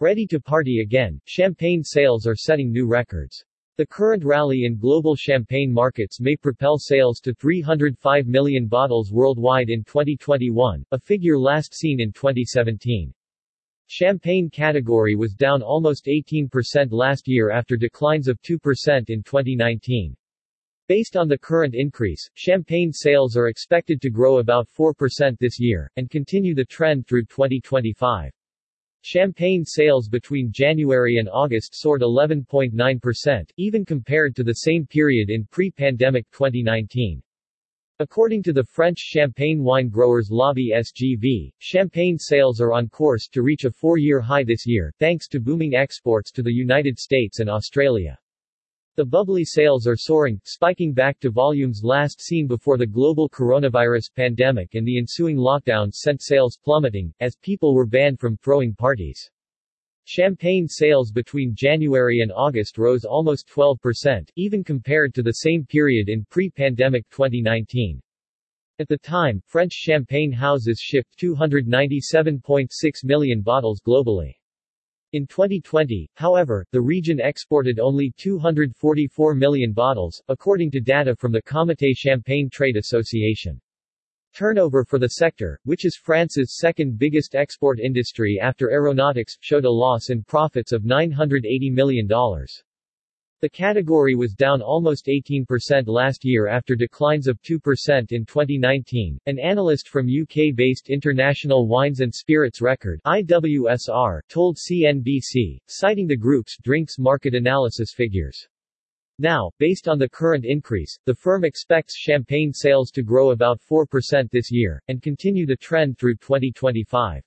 Ready to party again, champagne sales are setting new records. The current rally in global champagne markets may propel sales to 305 million bottles worldwide in 2021, a figure last seen in 2017. Champagne category was down almost 18% last year after declines of 2% in 2019. Based on the current increase, champagne sales are expected to grow about 4% this year, and continue the trend through 2025. Champagne sales between January and August soared 11.9%, even compared to the same period in pre-pandemic 2019. According to the French Champagne Wine Growers Lobby SGV, champagne sales are on course to reach a four-year high this year, thanks to booming exports to the United States and Australia. The bubbly sales are soaring, spiking back to volumes last seen before the global coronavirus pandemic and the ensuing lockdowns sent sales plummeting, as people were banned from throwing parties. Champagne sales between January and August rose almost 12%, even compared to the same period in pre-pandemic 2019. At the time, French champagne houses shipped 297.6 million bottles globally. In 2020, however, the region exported only 244 million bottles, according to data from the Comité Champagne Trade Association. Turnover for the sector, which is France's second biggest export industry after aeronautics, showed a loss in profits of $980 million. The category was down almost 18% last year after declines of 2% in 2019. An analyst from UK-based International Wines and Spirits Record IWSR told CNBC, citing the group's drinks market analysis figures. Now, based on the current increase, the firm expects champagne sales to grow about 4% this year, and continue the trend through 2025.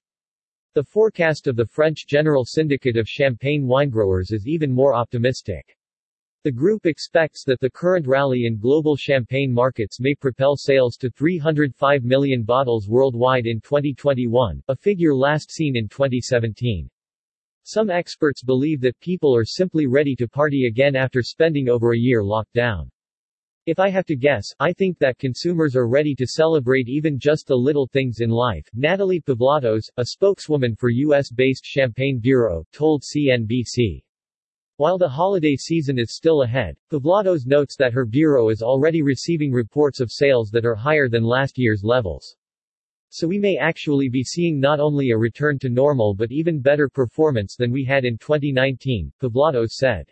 The forecast of the French General Syndicate of Champagne Winegrowers is even more optimistic. The group expects that the current rally in global champagne markets may propel sales to 305 million bottles worldwide in 2021, a figure last seen in 2017. Some experts believe that people are simply ready to party again after spending over a year locked down. If I have to guess, I think that consumers are ready to celebrate even just the little things in life, Natalie Pavlatos, a spokeswoman for U.S.-based Champagne Bureau, told CNBC. While the holiday season is still ahead, Pavlatos notes that her bureau is already receiving reports of sales that are higher than last year's levels. So we may actually be seeing not only a return to normal but even better performance than we had in 2019, Pavlatos said.